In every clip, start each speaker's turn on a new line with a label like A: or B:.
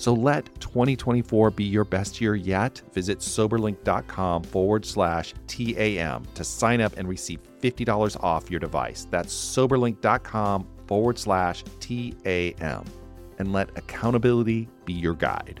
A: So let 2024 be your best year yet. Visit soberlink.com forward slash TAM to sign up and receive $50 off your device. That's soberlink.com forward slash TAM. And let accountability be your guide.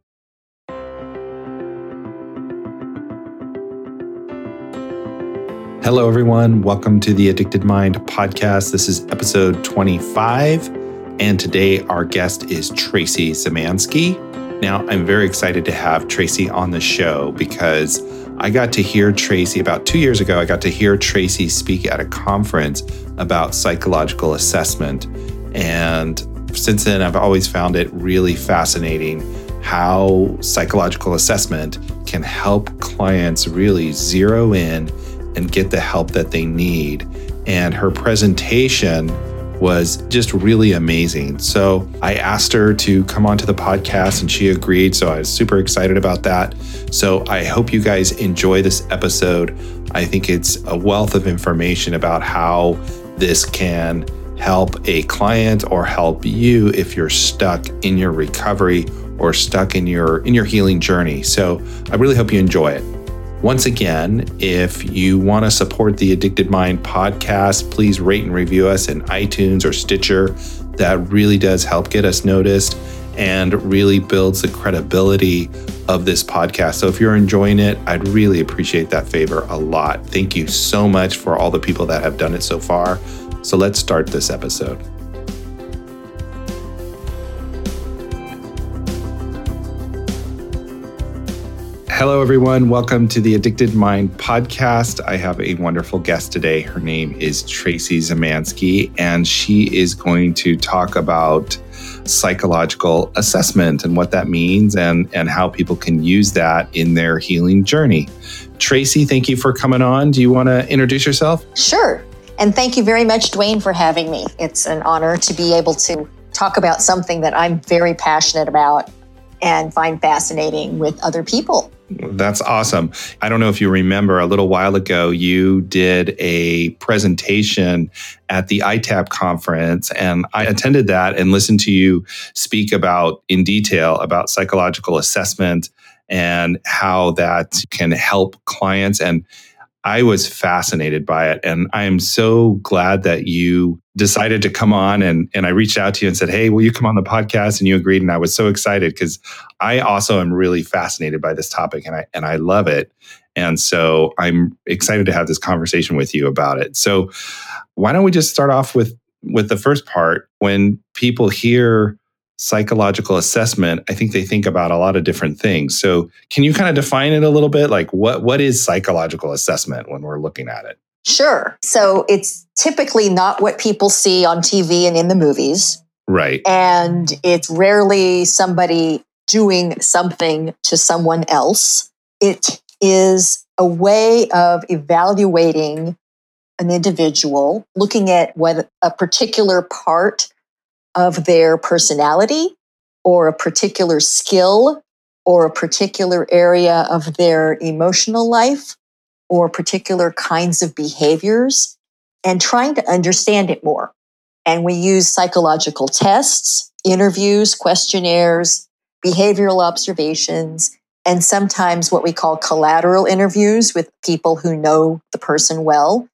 A: Hello, everyone. Welcome to the Addicted Mind podcast. This is episode 25. And today our guest is Tracy Zemansky. Now, I'm very excited to have Tracy on the show because I got to hear Tracy about two years ago. I got to hear Tracy speak at a conference about psychological assessment. And since then, I've always found it really fascinating how psychological assessment can help clients really zero in and get the help that they need. And her presentation was just really amazing. So I asked her to come onto the podcast and she agreed. So I was super excited about that. So I hope you guys enjoy this episode. I think it's a wealth of information about how this can help a client or help you if you're stuck in your recovery or stuck in your in your healing journey. So I really hope you enjoy it. Once again, if you want to support the Addicted Mind podcast, please rate and review us in iTunes or Stitcher. That really does help get us noticed and really builds the credibility of this podcast. So if you're enjoying it, I'd really appreciate that favor a lot. Thank you so much for all the people that have done it so far. So let's start this episode. Hello, everyone. Welcome to the Addicted Mind podcast. I have a wonderful guest today. Her name is Tracy Zemansky, and she is going to talk about psychological assessment and what that means and, and how people can use that in their healing journey. Tracy, thank you for coming on. Do you want to introduce yourself?
B: Sure. And thank you very much, Duane, for having me. It's an honor to be able to talk about something that I'm very passionate about and find fascinating with other people.
A: That's awesome. I don't know if you remember a little while ago, you did a presentation at the ITAP conference, and I attended that and listened to you speak about in detail about psychological assessment and how that can help clients. And I was fascinated by it. And I am so glad that you decided to come on and, and I reached out to you and said, Hey, will you come on the podcast? And you agreed. And I was so excited because I also am really fascinated by this topic and I and I love it. And so I'm excited to have this conversation with you about it. So why don't we just start off with with the first part when people hear psychological assessment, I think they think about a lot of different things. So, can you kind of define it a little bit? Like, what what is psychological assessment when we're looking at it?
B: Sure. So, it's typically not what people see on TV and in the movies.
A: Right.
B: And it's rarely somebody doing something to someone else. It is a way of evaluating an individual, looking at what a particular part of their personality or a particular skill or a particular area of their emotional life or particular kinds of behaviors and trying to understand it more. And we use psychological tests, interviews, questionnaires, behavioral observations, and sometimes what we call collateral interviews with people who know the person well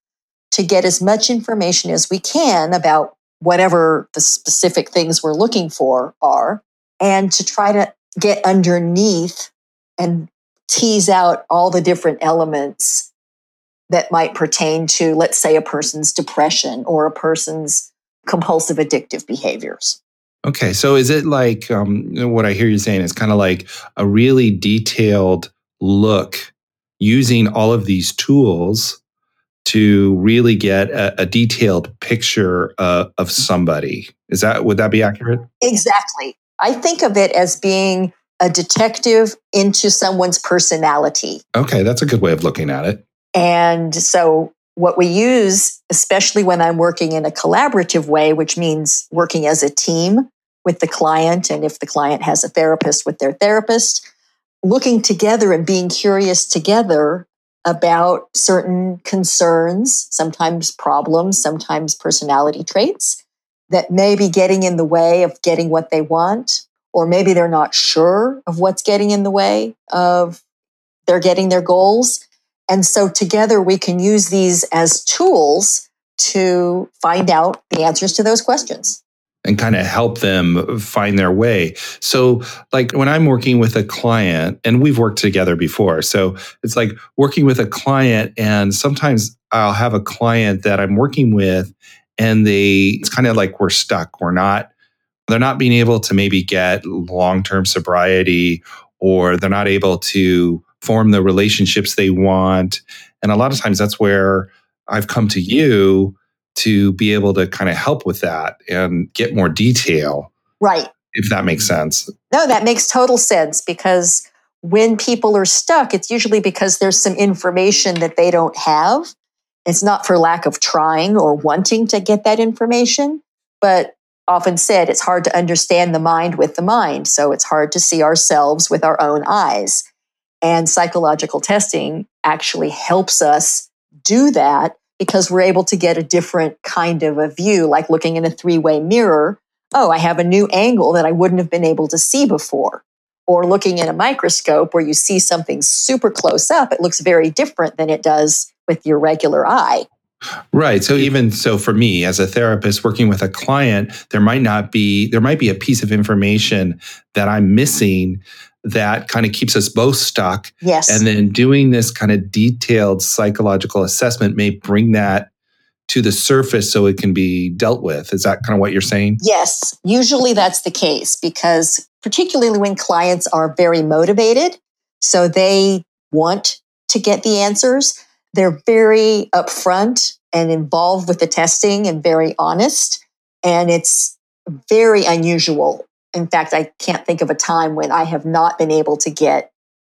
B: to get as much information as we can about whatever the specific things we're looking for are, and to try to get underneath and tease out all the different elements that might pertain to, let's say, a person's depression or a person's compulsive addictive behaviors.
A: Okay, so is it like um, what I hear you saying is kind of like a really detailed look using all of these tools to really get a, a detailed picture uh, of somebody? Is that would that be accurate?
B: Exactly. I think of it as being a detective into someone's personality.
A: Okay, that's a good way of looking at it.
B: And so, what we use, especially when I'm working in a collaborative way, which means working as a team with the client, and if the client has a therapist, with their therapist, looking together and being curious together about certain concerns, sometimes problems, sometimes personality traits that may be getting in the way of getting what they want, or maybe they're not sure of what's getting in the way of they're getting their goals. And so together we can use these as tools to find out the answers to those questions
A: and kind of help them find their way. So, like when I'm working with a client, and we've worked together before, so it's like working with a client, and sometimes I'll have a client that I'm working with, and they, it's kind of like we're stuck. We're not, they're not being able to maybe get long term sobriety, or they're not able to form the relationships they want. And a lot of times that's where I've come to you to be able to kind of help with that and get more detail.
B: Right.
A: If that makes sense.
B: No, that makes total sense because when people are stuck, it's usually because there's some information that they don't have. It's not for lack of trying or wanting to get that information, but often said it's hard to understand the mind with the mind. So it's hard to see ourselves with our own eyes. And psychological testing actually helps us do that because we're able to get a different kind of a view, like looking in a three way mirror. Oh, I have a new angle that I wouldn't have been able to see before. Or looking in a microscope where you see something super close up, it looks very different than it does with your regular eye.
A: Right. So even so for me as a therapist working with a client, there might not be there might be a piece of information that I'm missing that kind of keeps us both stuck.
B: Yes.
A: And then doing this kind of detailed psychological assessment may bring that to the surface so it can be dealt with. Is that kind of what you're saying?
B: Yes. Usually that's the case because, particularly when clients are very motivated, so they want to get the answers, they're very upfront and involved with the testing and very honest. And it's very unusual in fact, I can't think of a time when I have not been able to get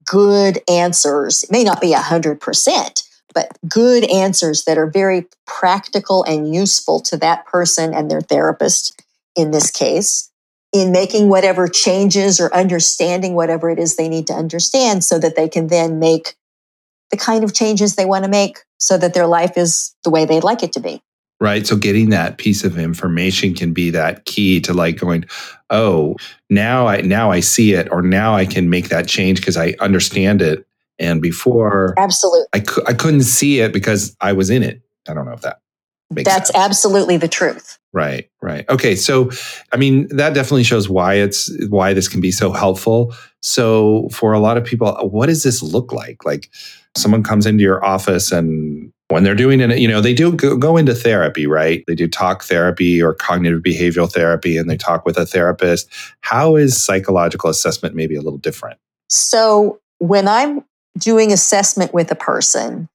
B: good answers. It may not be 100%, but good answers that are very practical and useful to that person and their therapist in this case in making whatever changes or understanding whatever it is they need to understand so that they can then make the kind of changes they want to make so that their life is the way they'd like it to be
A: right? So getting that piece of information can be that key to like going oh now i now i see it or now i can make that change because i understand it. And before
B: absolutely
A: I, cu- I couldn't see it because i was in it. I don't know if that
B: that's
A: sense.
B: That's absolutely the truth.
A: Right right. Okay so i mean that definitely shows why it's why this can be so helpful. So for a lot of people what does this look like? Like someone comes into your office and when they're doing it, you know, they do go into therapy, right? They do talk therapy or cognitive behavioral therapy and they talk with a therapist. How is psychological assessment maybe a little different?
B: So, when I'm doing assessment with a person,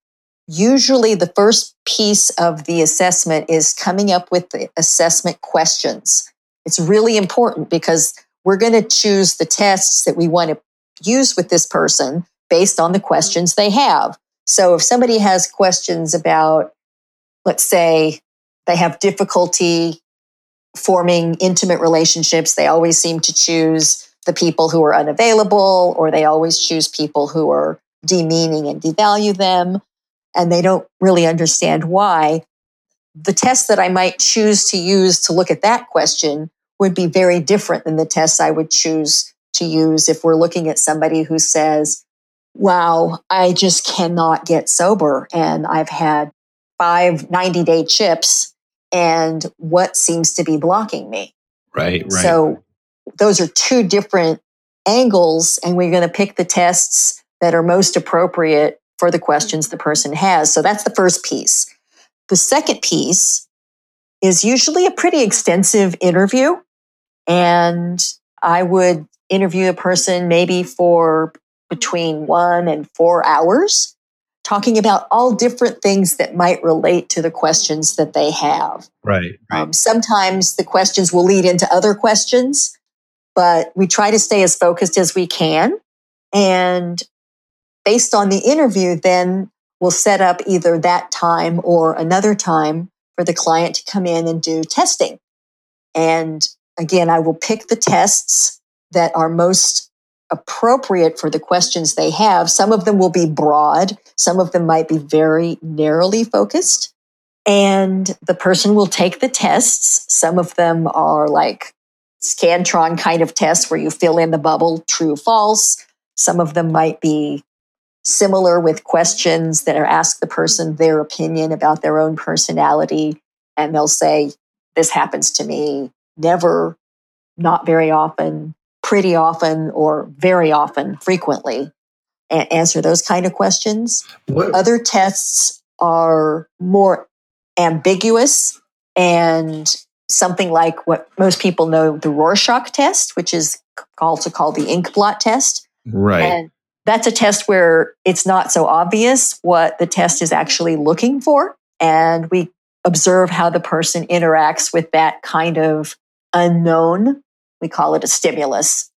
B: usually the first piece of the assessment is coming up with the assessment questions. It's really important because we're going to choose the tests that we want to use with this person based on the questions they have. So if somebody has questions about, let's say, they have difficulty forming intimate relationships, they always seem to choose the people who are unavailable, or they always choose people who are demeaning and devalue them, and they don't really understand why. The test that I might choose to use to look at that question would be very different than the tests I would choose to use if we're looking at somebody who says, Wow, I just cannot get sober, and I've had five 90 day chips, and what seems to be blocking me?
A: Right, right.
B: So those are two different angles, and we're going to pick the tests that are most appropriate for the questions the person has. So that's the first piece. The second piece is usually a pretty extensive interview. And I would interview a person maybe for between one and four hours, talking about all different things that might relate to the questions that they have.
A: Right. right.
B: Um, sometimes the questions will lead into other questions, but we try to stay as focused as we can. And based on the interview, then we'll set up either that time or another time for the client to come in and do testing. And again, I will pick the tests that are most appropriate for the questions they have. Some of them will be broad, some of them might be very narrowly focused. And the person will take the tests. Some of them are like Scantron kind of tests where you fill in the bubble true, false. Some of them might be similar with questions that are asked the person their opinion about their own personality. And they'll say, This happens to me never, not very often, pretty often, or very often, frequently. And answer those kind of questions. What? Other tests are more ambiguous and something like what most people know the Rorschach test, which is also called the ink blot test.
A: Right.
B: And that's a test where it's not so obvious what the test is actually looking for. And we observe how the person interacts with that kind of unknown. We call it a stimulus,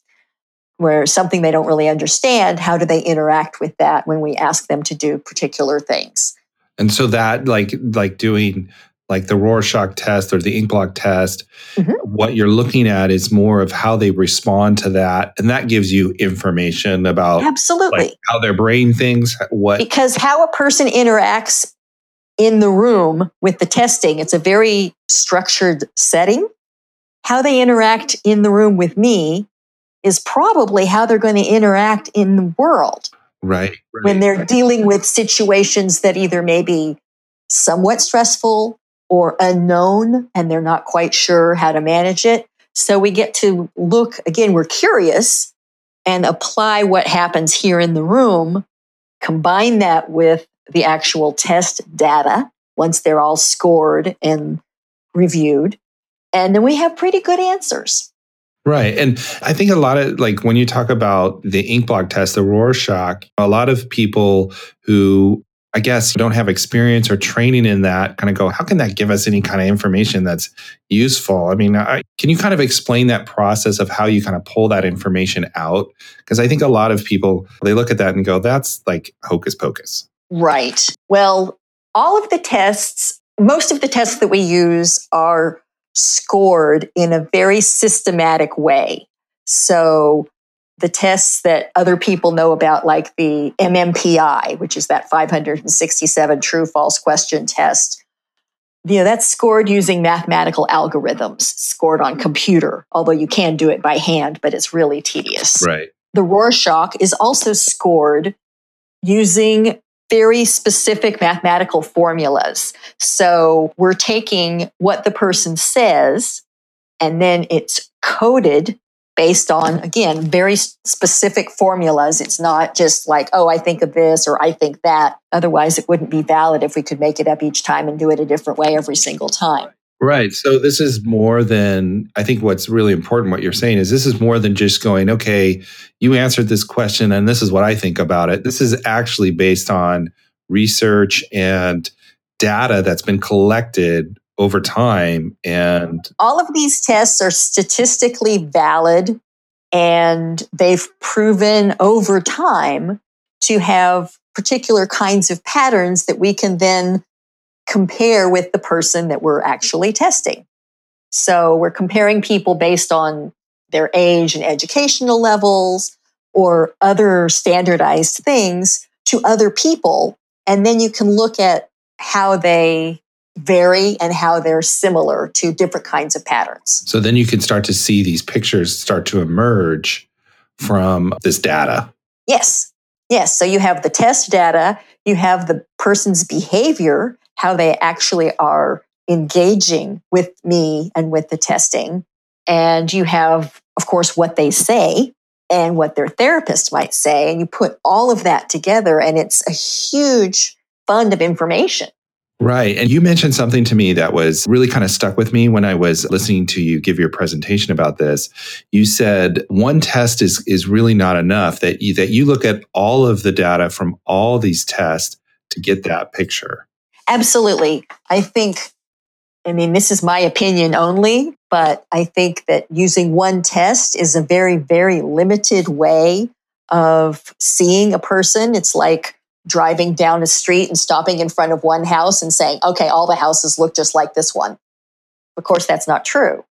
B: where something they don't really understand, how do they interact with that when we ask them to do particular things?
A: And so that like like doing like the Rorschach test or the ink blot test, mm-hmm. what you're looking at is more of how they respond to that. And that gives you information about
B: absolutely like,
A: how their brain thinks, what
B: because how a person interacts in the room with the testing, it's a very structured setting. How they interact in the room with me is probably how they're going to interact in the world.
A: Right. right
B: when they're
A: right.
B: dealing with situations that either may be somewhat stressful or unknown and they're not quite sure how to manage it. So we get to look again, we're curious and apply what happens here in the room, combine that with the actual test data once they're all scored and reviewed. And then we have pretty good answers.
A: Right. And I think a lot of like when you talk about the ink blot test, the Rorschach, a lot of people who I guess don't have experience or training in that kind of go, how can that give us any kind of information that's useful? I mean, I, can you kind of explain that process of how you kind of pull that information out? Because I think a lot of people, they look at that and go, that's like hocus pocus.
B: Right. Well, all of the tests, most of the tests that we use are scored in a very systematic way. So the tests that other people know about, like the MMPI, which is that 567 true false question test. You know, that's scored using mathematical algorithms, scored on computer, although you can do it by hand, but it's really tedious.
A: Right.
B: The Rorschach is also scored using very specific mathematical formulas. So we're taking what the person says and then it's coded based on, again, very specific formulas. It's not just like, oh, I think of this or I think that. Otherwise, it wouldn't be valid if we could make it up each time and do it a different way every single time.
A: Right. So this is more than, I think what's really important, what you're saying is this is more than just going, okay, you answered this question and this is what I think about it. This is actually based on research and data that's been collected over time. And
B: all of these tests are statistically valid and they've proven over time to have particular kinds of patterns that we can then compare with the person that we're actually testing. So we're comparing people based on their age and educational levels or other standardized things to other people. And then you can look at how they vary and how they're similar to different kinds of patterns.
A: So then you can start to see these pictures start to emerge from this data.
B: Yes. Yes. So you have the test data, you have the person's behavior, how they actually are engaging with me and with the testing. And you have, of course, what they say and what their therapist might say. And you put all of that together, and it's a huge fund of information.
A: Right. And you mentioned something to me that was really kind of stuck with me when I was listening to you give your presentation about this. You said one test is is really not enough that you, that you look at all of the data from all these tests to get that picture.
B: Absolutely. I think I mean this is my opinion only, but I think that using one test is a very very limited way of seeing a person. It's like driving down a street and stopping in front of one house and saying, okay, all the houses look just like this one. Of course, that's not true.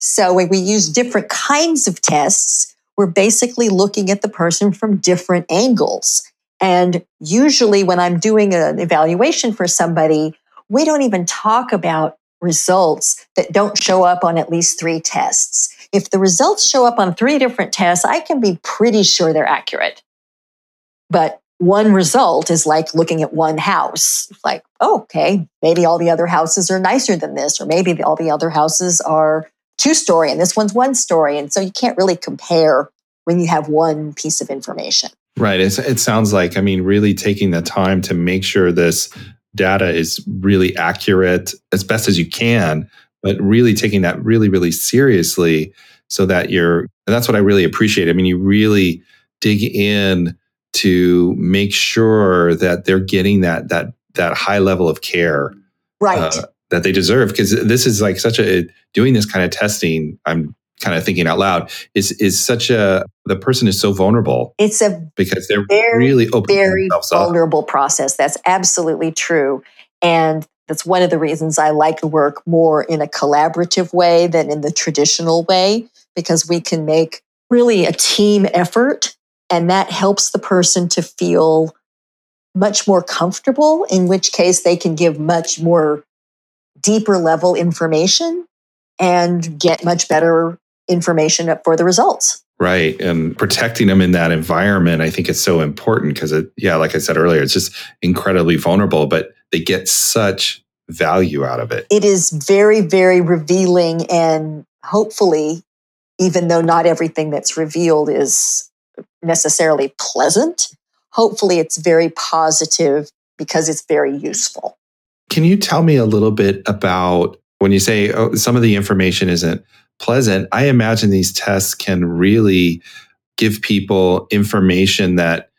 B: So when we use different kinds of tests, we're basically looking at the person from different angles. And usually, when I'm doing an evaluation for somebody, we don't even talk about results that don't show up on at least three tests. If the results show up on three different tests, I can be pretty sure they're accurate. But one result is like looking at one house. Like, oh, okay, maybe all the other houses are nicer than this, or maybe all the other houses are two story and this one's one story. And so you can't really compare when you have one piece of information.
A: Right. It's, it sounds like, I mean, really taking the time to make sure this data is really accurate as best as you can, but really taking that really, really seriously so that you're, that's what I really appreciate. I mean, you really dig in to make sure that they're getting that that that high level of care
B: right uh,
A: that they deserve because this is like such a doing this kind of testing i'm kind of thinking out loud is is such a the person is so vulnerable
B: it's a
A: because they're very, really open
B: very vulnerable up. process that's absolutely true and that's one of the reasons i like to work more in a collaborative way than in the traditional way because we can make really a team effort and that helps the person to feel much more comfortable, in which case they can give much more deeper level information and get much better information for the results.
A: Right. And protecting them in that environment, I think it's so important because it, yeah, like I said earlier, it's just incredibly vulnerable, but they get such value out of it.
B: It is very, very revealing. And hopefully, even though not everything that's revealed is necessarily pleasant. Hopefully, it's very positive because it's very useful.
A: Can you tell me a little bit about when you say oh, some of the information isn't pleasant? I imagine these tests can really give people information that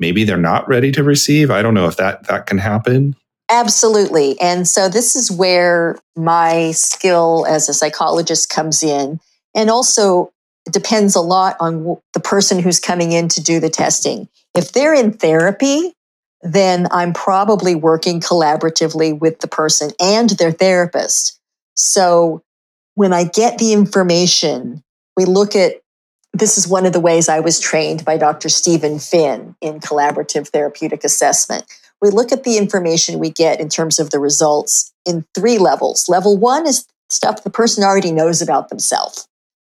A: maybe they're not ready to receive. I don't know if that that can happen.
B: Absolutely. And so this is where my skill as a psychologist comes in. And also depends a lot on the person who's coming in to do the testing. If they're in therapy, then I'm probably working collaboratively with the person and their therapist. So when I get the information, we look at this is one of the ways I was trained by Dr. Stephen Finn in collaborative therapeutic assessment. We look at the information we get in terms of the results in three levels. Level one is stuff the person already knows about themselves.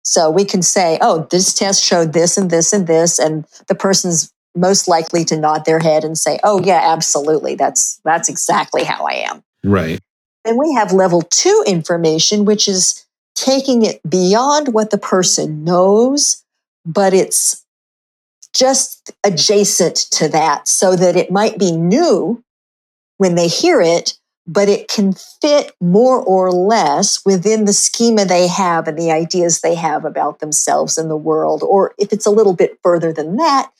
B: So we can say, oh, this test showed this and this and this, and the person's most likely to nod their head and say, oh yeah, absolutely. That's that's exactly how I am.
A: Right.
B: Then we have level two information, which is taking it beyond what the person knows, but it's just adjacent to that so that it might be new when they hear it, but it can fit more or less within the schema they have and the ideas they have about themselves and the world. Or if it's a little bit further than that,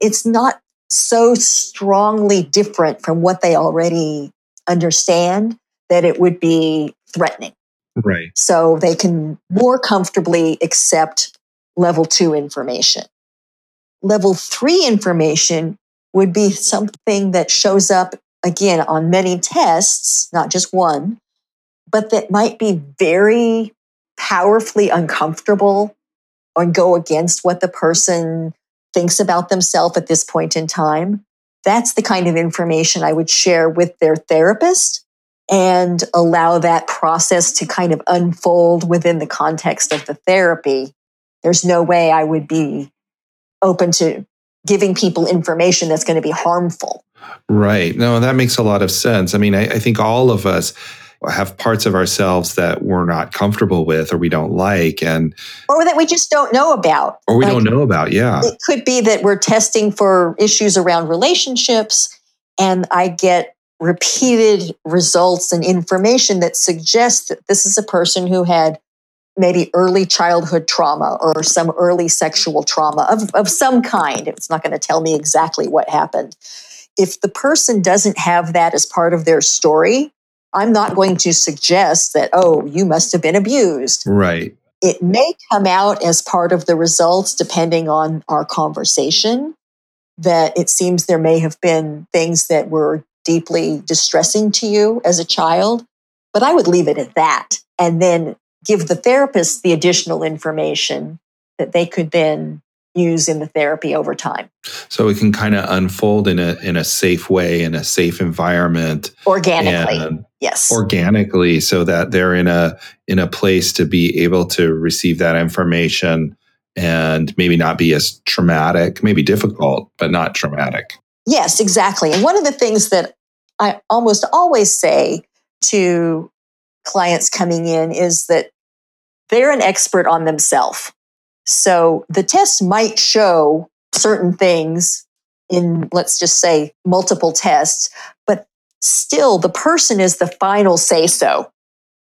B: it's not so strongly different from what they already understand that it would be threatening.
A: Right.
B: So they can more comfortably accept level two information. Level three information would be something that shows up again, on many tests, not just one, but that might be very powerfully uncomfortable or go against what the person thinks about themselves at this point in time. That's the kind of information I would share with their therapist and allow that process to kind of unfold within the context of the therapy. There's no way I would be open to giving people information that's going to be harmful.
A: Right. No, that makes a lot of sense. I mean, I, I think all of us have parts of ourselves that we're not comfortable with or we don't like and
B: or that we just don't know about
A: or we like, don't know about yeah
B: it could be that we're testing for issues around relationships and i get repeated results and information that suggests that this is a person who had maybe early childhood trauma or some early sexual trauma of, of some kind it's not going to tell me exactly what happened if the person doesn't have that as part of their story I'm not going to suggest that, oh, you must have been abused.
A: Right.
B: It may come out as part of the results, depending on our conversation, that it seems there may have been things that were deeply distressing to you as a child. But I would leave it at that and then give the therapist the additional information that they could then use in the therapy over time.
A: So it can kind of unfold in a in a safe way in a safe environment
B: organically. Yes.
A: Organically so that they're in a in a place to be able to receive that information and maybe not be as traumatic, maybe difficult, but not traumatic.
B: Yes, exactly. And one of the things that I almost always say to clients coming in is that they're an expert on themselves. So the test might show certain things in, let's just say, multiple tests, but still the person is the final say so,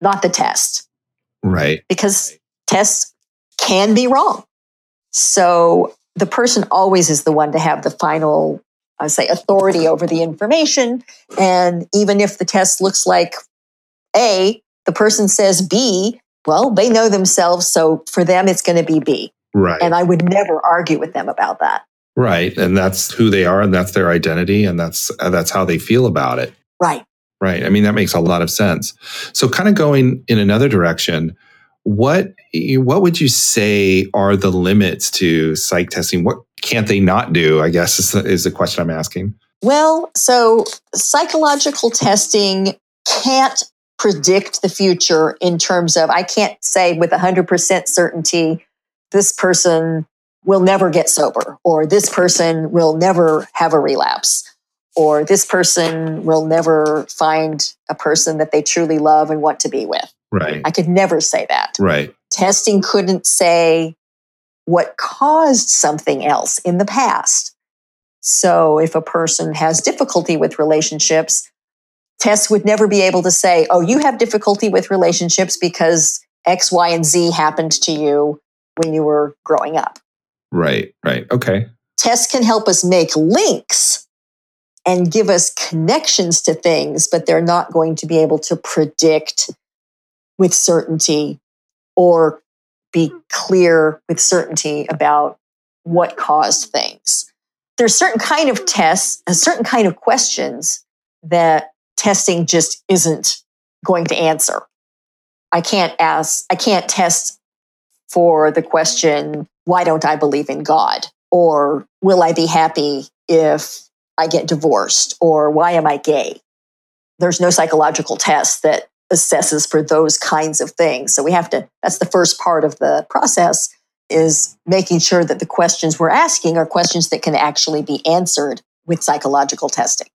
B: not the test.
A: Right.
B: Because tests can be wrong. So the person always is the one to have the final, I say, authority over the information. And even if the test looks like A, the person says B, well, they know themselves. So for them, it's going to be B.
A: Right.
B: And I would never argue with them about that.
A: Right. And that's who they are and that's their identity and that's uh, that's how they feel about it.
B: Right.
A: Right. I mean that makes a lot of sense. So kind of going in another direction, what what would you say are the limits to psych testing? What can't they not do? I guess is the, is the question I'm asking.
B: Well, so psychological testing can't predict the future in terms of, I can't say with 100% certainty, this person will never get sober, or this person will never have a relapse, or this person will never find a person that they truly love and want to be with.
A: Right.
B: I could never say that.
A: Right.
B: Testing couldn't say what caused something else in the past. So if a person has difficulty with relationships, tests would never be able to say, oh, you have difficulty with relationships because X, Y, and Z happened to you when you were growing up.
A: Right, right. Okay.
B: Tests can help us make links and give us connections to things, but they're not going to be able to predict with certainty or be clear with certainty about what caused things. There's certain kind of tests, a certain kind of questions that testing just isn't going to answer. I can't ask, I can't test for the question, why don't I believe in God? Or will I be happy if I get divorced? Or why am I gay? There's no psychological test that assesses for those kinds of things. So we have to, that's the first part of the process is making sure that the questions we're asking are questions that can actually be answered with psychological testing.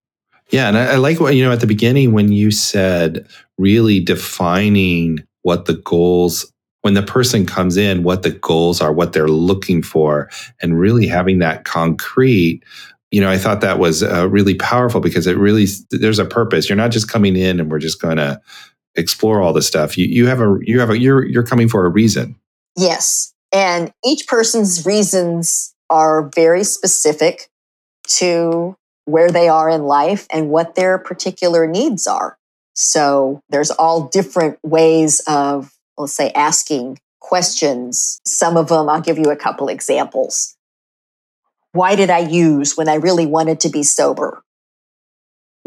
A: Yeah, and I, I, like what you know at the beginning when you said really defining what the goals when the person comes in, what the goals are, what they're looking for, and really having that concrete. You know, I thought that was uh, really powerful because it really there's a purpose. You're not just coming in and we're just going to explore all this stuff. You you have a you have a you're you're coming for a reason.
B: Yes, and each person's reasons are very specific to where they are in life and what their particular needs are. So there's all different ways of let's say, asking questions. Some of them, I'll give you a couple examples. Why did I use when I really wanted to be sober?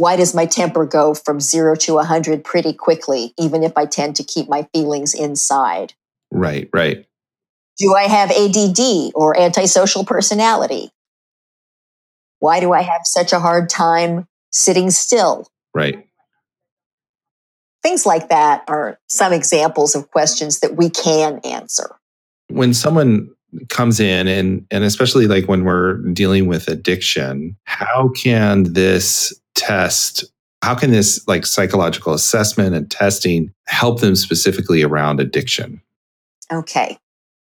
B: Why does my temper go from zero to 100 pretty quickly, even if I tend to keep my feelings inside?
A: Right, right.
B: Do I have ADD or antisocial personality? Why do I have such a hard time sitting still?
A: Right.
B: Things like that are some examples of questions that we can answer.
A: When someone comes in and and especially like when we're dealing with addiction, how can this test how can this like psychological assessment and testing help them specifically around addiction?
B: Okay.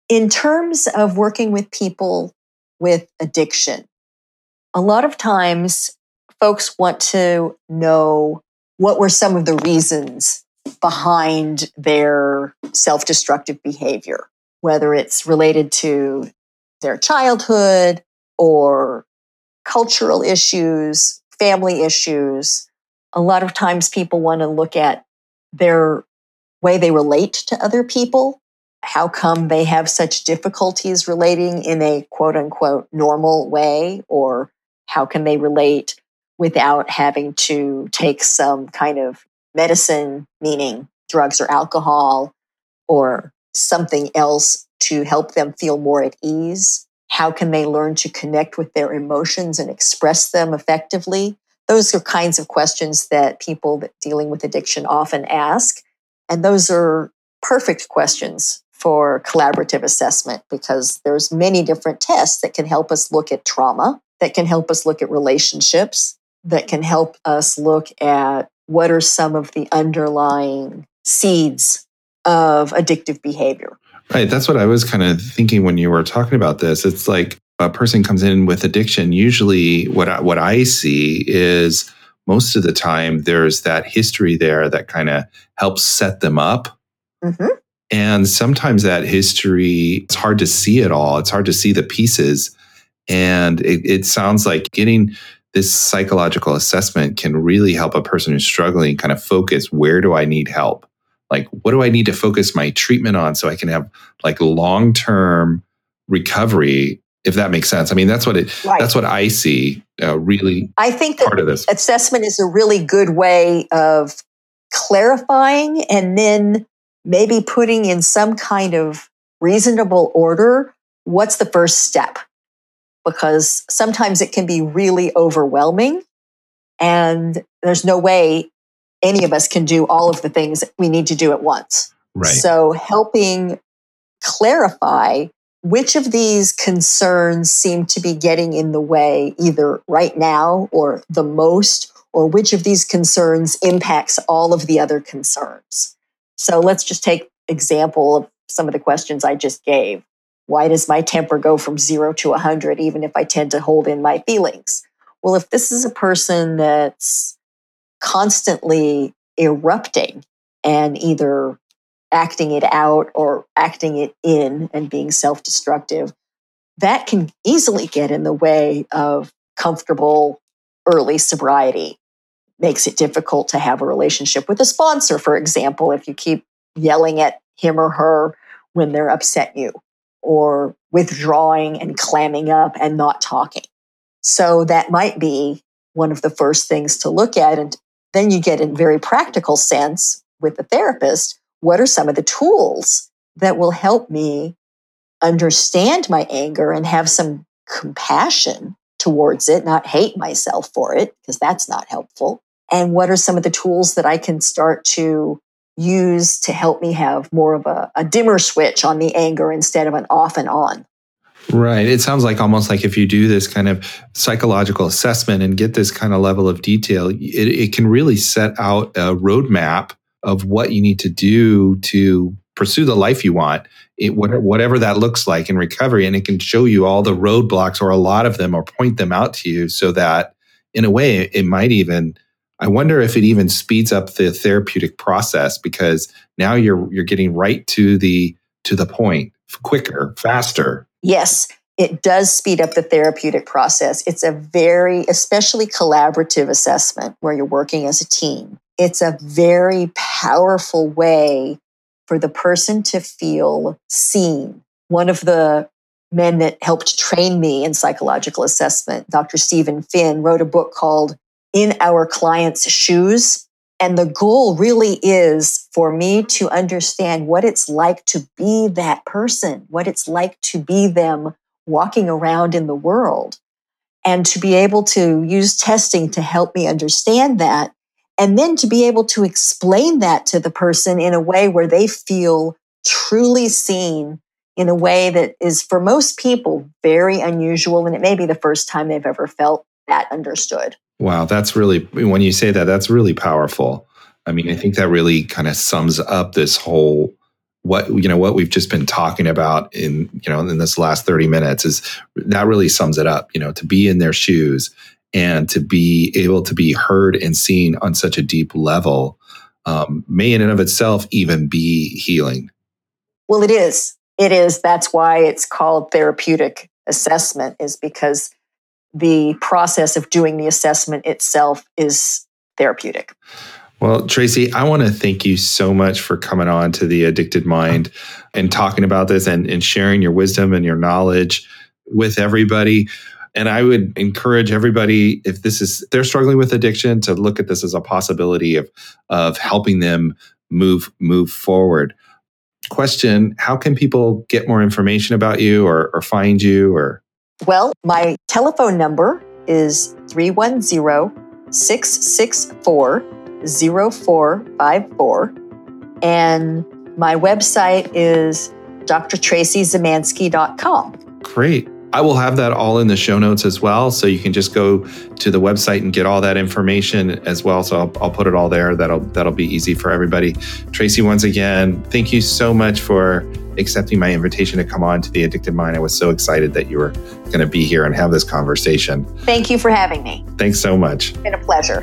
B: In terms of working with people with addiction, a lot of times folks want to know what were some of the reasons behind their self destructive behavior, whether it's related to their childhood or cultural issues, family issues. A lot of times people want to look at their way they relate to other people. How come they have such difficulties relating in a quote unquote normal way? Or how can they relate without having to take some kind of medicine, meaning drugs or alcohol or something else to help them feel more at ease? How can they learn to connect with their emotions and express them effectively? Those are kinds of questions that people dealing with addiction often ask. And those are perfect questions for collaborative assessment because there's many different tests that can help us look at trauma, that can help us look at relationships, that can help us look at what are some of the underlying seeds of addictive behavior.
A: Right. That's what I was kind of thinking when you were talking about this. It's like a person comes in with addiction. Usually, what I, what I see is most of the time there's that history there that kind of helps set them up. Mm-hmm. And sometimes that history, it's hard to see it all. It's hard to see the pieces. And it, it sounds like getting this psychological assessment can really help a person who's struggling kind of focus where do I need help? Like, what do I need to focus my treatment on so I can have like long term recovery? If that makes sense. I mean, that's what it. Right. That's what I see. Uh, really,
B: I think part of this assessment is a really good way of clarifying and then maybe putting in some kind of reasonable order. What's the first step? because sometimes it can be really overwhelming. And there's no way any of us can do all of the things we need to do at once.
A: Right.
B: So, helping clarify which of these concerns seem to be getting in the way either right now or the most, or which of these concerns impacts all of the other concerns. So, let's just take example of some of the questions I just gave. Why does my temper go from zero to 100, even if I tend to hold in my feelings? Well, if this is a person that's constantly erupting and either acting it out or acting it in and being self destructive, that can easily get in the way of comfortable early sobriety. Makes it difficult to have a relationship with a sponsor, for example, if you keep yelling at him or her when they're upset you or withdrawing and clamming up and not talking. So that might be one of the first things to look at. And then you get in very practical sense with the therapist. What are some of the tools that will help me understand my anger and have some compassion towards it, not hate myself for it, because that's not helpful? And what are some of the tools that I can start to use to help me have more of a, a dimmer switch on the anger instead of an off and on.
A: Right. It sounds like almost like if you do this kind of psychological assessment and get this kind of level of detail, it, it can really set out a roadmap of what you need to do to pursue the life you want, it, whatever that looks like in recovery. And it can show you all the roadblocks or a lot of them or point them out to you so that in a way it might even I wonder if it even speeds up the therapeutic process because now you're you're getting right to the to the point quicker, faster.
B: Yes, it does speed up the therapeutic process. It's a very especially collaborative assessment where you're working as a team. It's a very powerful way for the person to feel seen. One of the men that helped train me in psychological assessment, Dr. Stephen Finn, wrote a book called in our client's shoes. And the goal really is for me to understand what it's like to be that person, what it's like to be them walking around in the world, and to be able to use testing to help me understand that. And then to be able to explain that to the person in a way where they feel truly seen in a way that is, for most people, very unusual. And it may be the first time they've ever felt that understood.
A: Wow, that's really, when you say that, that's really powerful. I mean, I think that really kind of sums up this whole what you know what we've just been talking about in you know in this last 30 minutes is that really sums it up you know to be in their shoes and to be able to be heard and seen on such a deep level um, may in and of itself even be healing.
B: Well it is. It is. That's why it's called therapeutic assessment is because the process of doing the assessment itself is therapeutic.
A: Well, Tracy, I want to thank you so much for coming on to the Addicted Mind and talking about this and, and sharing your wisdom and your knowledge with everybody. And I would encourage everybody, if this is they're struggling with addiction, to look at this as a possibility of of helping them move move forward. Question: How can people get more information about you or, or find you or
B: well, my telephone number is 310 664 0454. And my website is drtracyzemansky.com.
A: Great. I will have that all in the show notes as well. So you can just go to the website and get all that information as well. So I'll, I'll, put it all there. That'll that'll be easy for everybody. Tracy, once again, thank you so much for accepting my invitation to come on to the Addicted Mind. I was so excited that you were going to be here and have this conversation.
B: Thank you for having me.
A: Thanks so much.
B: It's been a pleasure.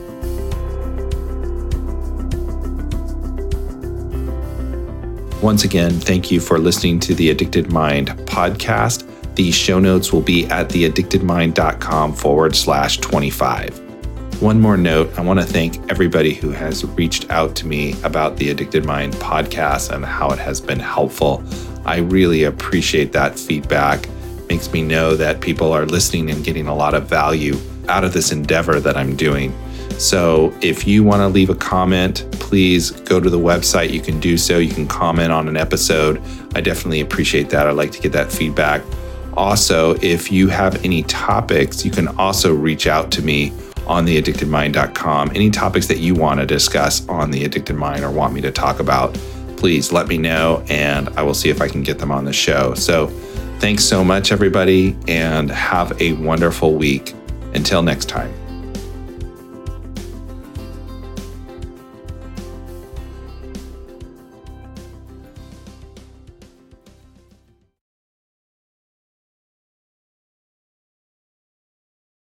A: Once again, thank you for listening to the Addicted Mind podcast. The show notes will be at theaddictedmind.com forward slash 25. One more note I want to thank everybody who has reached out to me about the Addicted Mind podcast and how it has been helpful. I really appreciate that feedback. Makes me know that people are listening and getting a lot of value out of this endeavor that I'm doing. So if you want to leave a comment, please go to the website. You can do so. You can comment on an episode. I definitely appreciate that. I'd like to get that feedback. Also, if you have any topics, you can also reach out to me on theaddictedmind.com. Any topics that you want to discuss on the Addicted Mind or want me to talk about, please let me know and I will see if I can get them on the show. So, thanks so much, everybody, and have a wonderful week. Until next time.